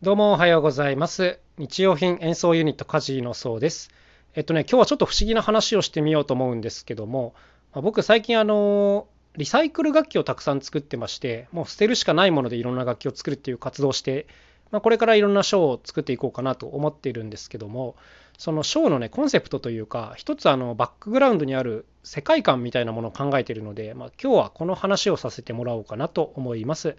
どうもおはようございます。日用品演奏ユニットカジのそうです。えっとね、今日はちょっと不思議な話をしてみようと思うんですけども、まあ、僕最近あの、リサイクル楽器をたくさん作ってまして、もう捨てるしかないものでいろんな楽器を作るっていう活動をして、まあ、これからいろんなショーを作っていこうかなと思っているんですけども、そのショーのね、コンセプトというか、一つあのバックグラウンドにある世界観みたいなものを考えているので、まあ、今日はこの話をさせてもらおうかなと思います。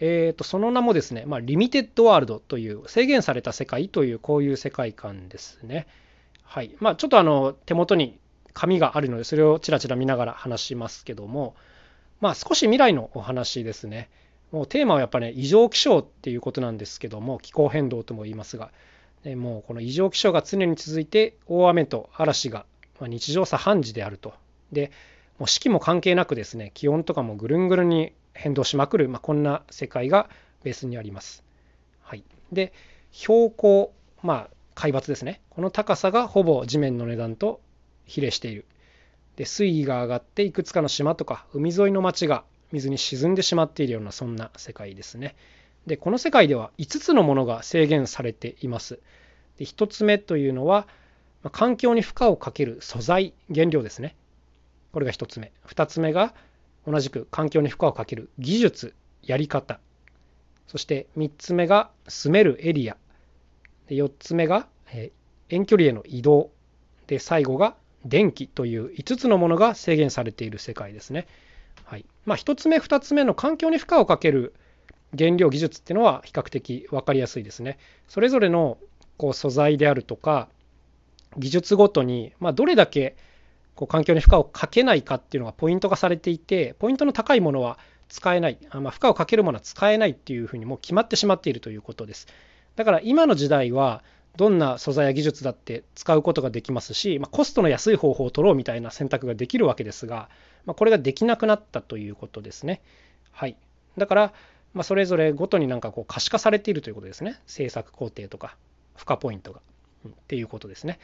えーと、その名もですね、まあ、リミテッドワールドという制限された世界というこういう世界観ですね。はい。まあ、ちょっとあの手元に紙があるのでそれをちらちら見ながら話しますけども、まあ、少し未来のお話ですね。もうテーマはやっぱね異常気象っていうことなんですけども気候変動とも言いますがもうこの異常気象が常に続いて大雨と嵐が日常茶飯事であると。でもう四季も関係なくですね気温とかもぐるんぐるんに変動しまくる、まあ、こんな世界がベースにあります。はい、で標高、まあ、海抜ですねこの高さがほぼ地面の値段と比例している。で水位が上がっていくつかの島とか海沿いの町が水に沈んでしまっているようなそんな世界ですね。でこの世界では5つのものが制限されています。で1つ目というのは環境に負荷をかける素材原料ですね。これが1つ目。2つ目が同じく環境に負荷をかける技術やり方そして3つ目が住めるエリア4つ目が、遠距離への移動で最後が電気という5つのものが制限されている世界ですね。はいまあ、1つ目2つ目の環境に負荷をかける原料技術っていうのは比較的分かりやすいですね。それぞれのこう素材であるとか技術ごとに、まあ、どれだけこう環境に負荷をかけないかっていうのがポイント化されていてポイントの高いものは使えない、あまあ、負荷をかけるものは使えないっていうふうにもう決まってしまっているということですだから今の時代はどんな素材や技術だって使うことができますし、まあ、コストの安い方法を取ろうみたいな選択ができるわけですが、まあ、これができなくなったということですね。はい、だから、まあ、それぞれごとになんかこう可視化されているということですね。制作工程とか負荷ポイントが。っていうことですね。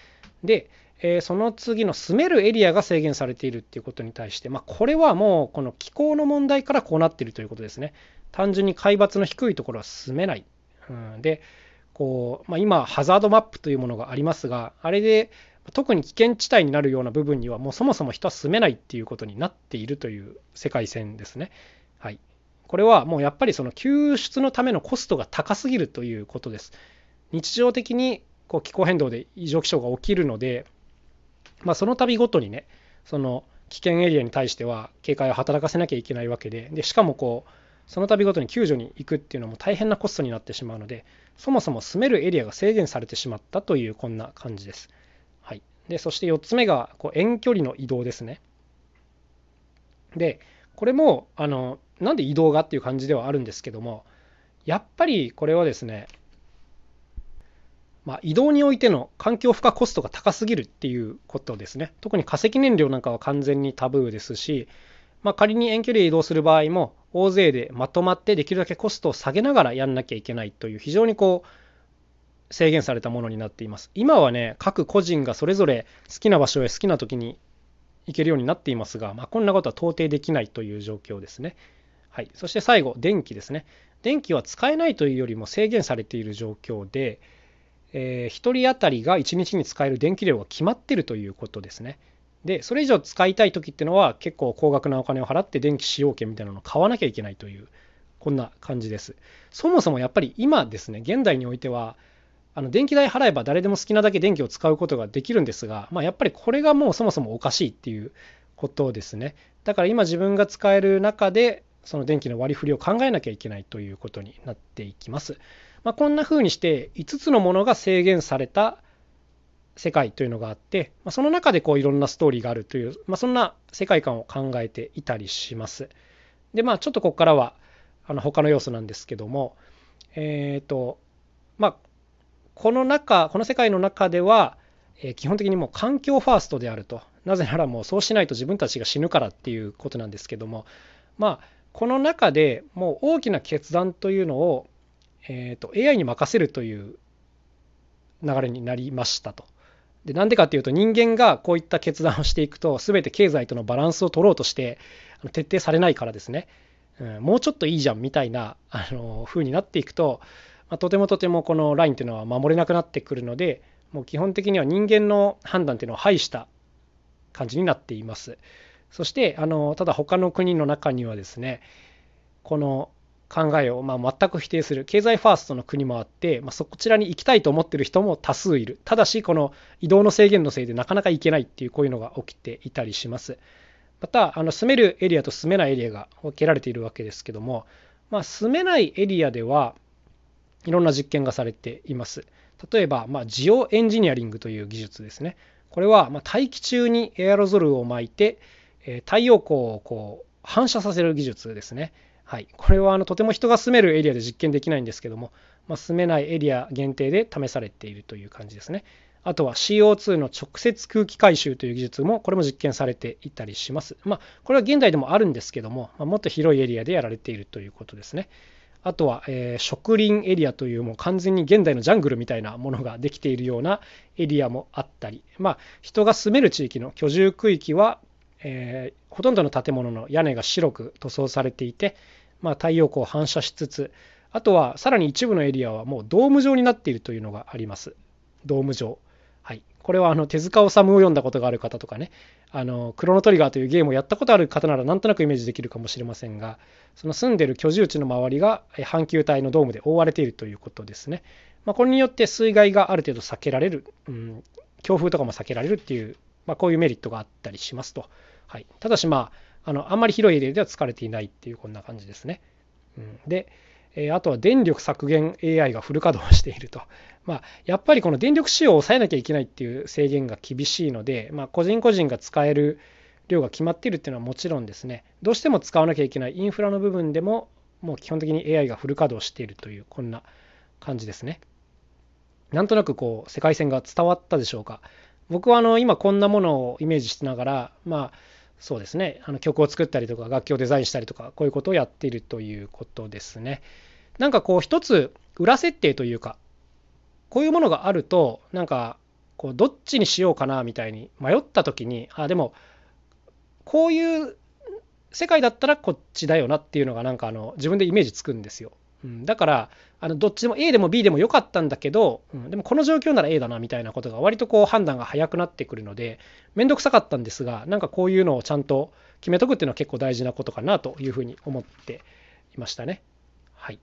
で、えー、その次の住めるエリアが制限されているっていうことに対して、まあ、これはもうこの気候の問題からこうなっているということですね。単純に海抜の低いところは住めない。うん、でこう、まあ、今ハザードマップというものがありますがあれで特に危険地帯になるような部分にはもうそもそも人は住めないっていうことになっているという世界線ですね。はい、これはもうやっぱりその救出のためのコストが高すぎるということです。日常的にこう気候変動で異常気象が起きるので、まあ、その度ごとにねその危険エリアに対しては警戒を働かせなきゃいけないわけででしかもこうその度ごとに救助に行くっていうのも大変なコストになってしまうのでそもそも住めるエリアが制限されてしまったというこんな感じです。はい、でそして4つ目がこう遠距離の移動ですね。でこれもあのなんで移動がっていう感じではあるんですけどもやっぱりこれはですねまあ、移動においての環境負荷コストが高すぎるっていうことですね。特に化石燃料なんかは完全にタブーですし、まあ、仮に遠距離で移動する場合も大勢でまとまってできるだけコストを下げながらやんなきゃいけないという非常にこう制限されたものになっています。今はね、各個人がそれぞれ好きな場所へ好きな時に行けるようになっていますが、まあ、こんなことは到底できないという状況ですね。はい、そして最後、電気ですね。電気は使えないというよりも制限されている状況で、えー、1人当たりが1日に使える電気量が決まってるということですね。で、それ以上使いたい時っていうのは結構高額なお金を払って電気使用権みたいなのを買わなきゃいけないという、こんな感じです。そもそもやっぱり今ですね、現代においては、あの電気代払えば誰でも好きなだけ電気を使うことができるんですが、まあ、やっぱりこれがもうそもそもおかしいっていうことですね。だから今自分が使える中で、その電気の割り振りを考えなきゃいけないということになっていきます。まあ、こんな風にして5つのものが制限された世界というのがあって、まあ、その中でこういろんなストーリーがあるという、まあ、そんな世界観を考えていたりします。でまあちょっとここからはあの他の要素なんですけどもえっ、ー、とまあこの中この世界の中では、えー、基本的にもう環境ファーストであるとなぜならもうそうしないと自分たちが死ぬからっていうことなんですけどもまあこの中でもう大きな決断というのをえーと、AI に任せるという流れになりましたと。でなんでかっていうと人間がこういった決断をしていくと全て経済とのバランスを取ろうとして徹底されないからですね、うん、もうちょっといいじゃんみたいなあの風になっていくと、まあ、とてもとてもこのラインっていうのは守れなくなってくるのでもう基本的には人間の判断っていうのを排した感じになっています。そしてあのただ他の国の中にはですねこの考えをま全く否定する。経済ファーストの国もあって、まあ、そちらに行きたいと思ってる人も多数いる。ただしこの移動の制限のせいでなかなか行けないっていうこういうのが起きていたりします。またあの住めるエリアと住めないエリアが分けられているわけですけども、まあ、住めないエリアではいろんな実験がされています。例えば、ま、ジオエンジニアリングという技術ですね。これはま大気中にエアロゾルを巻いて太陽光をこう反射させる技術ですね。はい、これはあのとても人が住めるエリアで実験できないんですけども、まあ、住めないエリア限定で試されているという感じですね。あとは CO2 の直接空気回収という技術もこれも実験されていたりします。まあ、これは現代でもあるんですけども、まあ、もっと広いエリアでやられているということですね。あとは、えー、植林エリアというもう完全に現代のジャングルみたいなものができているようなエリアもあったり、まあ、人が住める地域の居住区域は、えー、ほとんどの建物の屋根が白く塗装されていて、まあ、太陽光を反射しつつあとはさらに一部のエリアはもうドーム状になっているというのがあります。ドーム状。はい。これはあの手塚治虫を読んだことがある方とかね。あのクロノトリガーというゲームをやったことある方ならなんとなくイメージできるかもしれませんがその住んでる居住地の周りが半球体のドームで覆われているということですね、まあ、これによって水害がある程度避けられる、うん、強風とかも避けられるっていう、まあ、こういうメリットがあったりしますと、はい、ただしまああのあんまり広いエリアでは使われていないっていうこんな感じですね。うん、で、えあとは電力削減 AI がフル稼働していると。まあ、やっぱりこの電力使用を抑えなきゃいけないっていう制限が厳しいので、まあ、個人個人が使える量が決まっているっていうのはもちろんですね、どうしても使わなきゃいけないインフラの部分でも、もう基本的に AI がフル稼働しているという、こんな感じですね。なんとなくこう、世界線が伝わったでしょうか。僕はあの今こんなものをイメージしながら、まあ、そうですねあの曲を作ったりとか楽器をデザインしたりとかこういうことをやっているということですね。なんかこう一つ裏設定というかこういうものがあるとなんかこうどっちにしようかなみたいに迷った時にあでもこういう世界だったらこっちだよなっていうのがなんかあの自分でイメージつくんですよ。うん、だからあのどっちも A でも B でもよかったんだけど、うん、でもこの状況なら A だなみたいなことが割とこう判断が早くなってくるので面倒くさかったんですがなんかこういうのをちゃんと決めとくっていうのは結構大事なことかなというふうに思っていましたね。はい、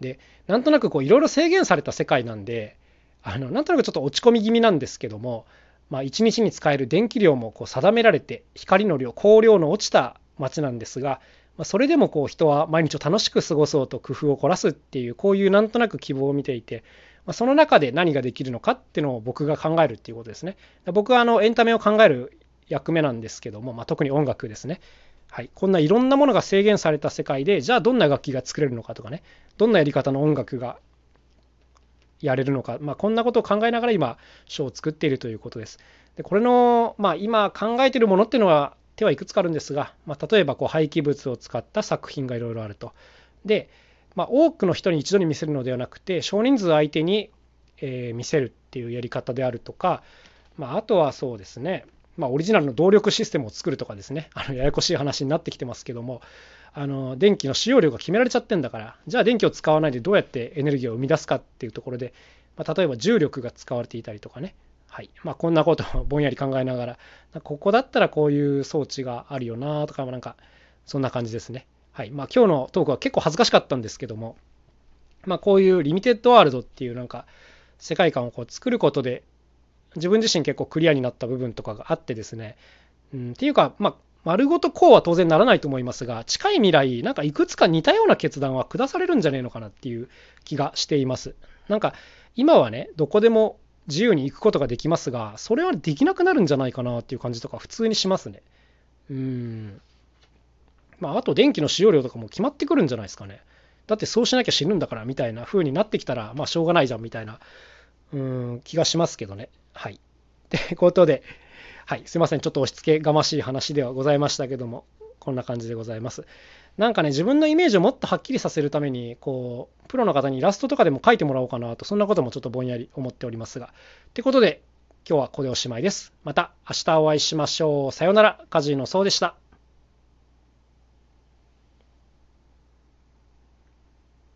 でなんとなくいろいろ制限された世界なんであのなんとなくちょっと落ち込み気味なんですけども、まあ、1日に使える電気量もこう定められて光の量光量の落ちた街なんですがまそれでもこう人は毎日を楽しく過ごそうと工夫を凝らすっていうこういうなんとなく希望を見ていて、まその中で何ができるのかっていうのを僕が考えるっていうことですね。僕はあのエンタメを考える役目なんですけども、まあ、特に音楽ですね。はい、こんないろんなものが制限された世界でじゃあどんな楽器が作れるのかとかねどんなやり方の音楽がやれるのか、まあ、こんなことを考えながら今書を作っているということです。でこれの、まあ、今考えてるものっていうのは手はいくつかあるんですが、まあ、例えばこう廃棄物を使った作品がいろいろあると。で、まあ、多くの人に一度に見せるのではなくて少人数相手に、え、見せるっていうやり方であるとか、まあ、あとはそうですね、ま、オリジナルの動力システムを作るとかですねあのややこしい話になってきてますけどもあの電気の使用量が決められちゃってんだからじゃあ電気を使わないでどうやってエネルギーを生み出すかっていうところで、ま、例えば重力が使われていたりとかねはい。まあ、こんなことをぼんやり考えながら、ここだったらこういう装置があるよなとか、なんか、そんな感じですね。はい。まあ、今日のトークは結構恥ずかしかったんですけども、まあ、こういうリミテッドワールドっていうなんか世界観をこう作ることで自分自身結構クリアになった部分とかがあってですね、うん、っていうか、まあ、丸ごとこうは当然ならないと思いますが近い未来なんかいくつか似たような決断は下されるんじゃねえのかなっていう気がしています。なんか今はねどこでも自由に行くことができますが、それはできなくなるんじゃないかなっていう感じとか普通にしますね。うん。まあ、あと電気の使用量とかも決まってくるんじゃないですかね。だってそうしなきゃ死ぬんだからみたいな風になってきたら、まあしょうがないじゃんみたいな、うん、気がしますけどね。はい。ってことで、はい、すいません。ちょっと押し付けがましい話ではございましたけども、こんな感じでございます。なんかね、自分のイメージをもっとはっきりさせるために、こう、プロの方にイラストとかでも書いてもらおうかなと、そんなこともちょっとぼんやり思っておりますが。ってことで、今日はここでおしまいです。また明日お会いしましょう。さようなら。カジノそうでした。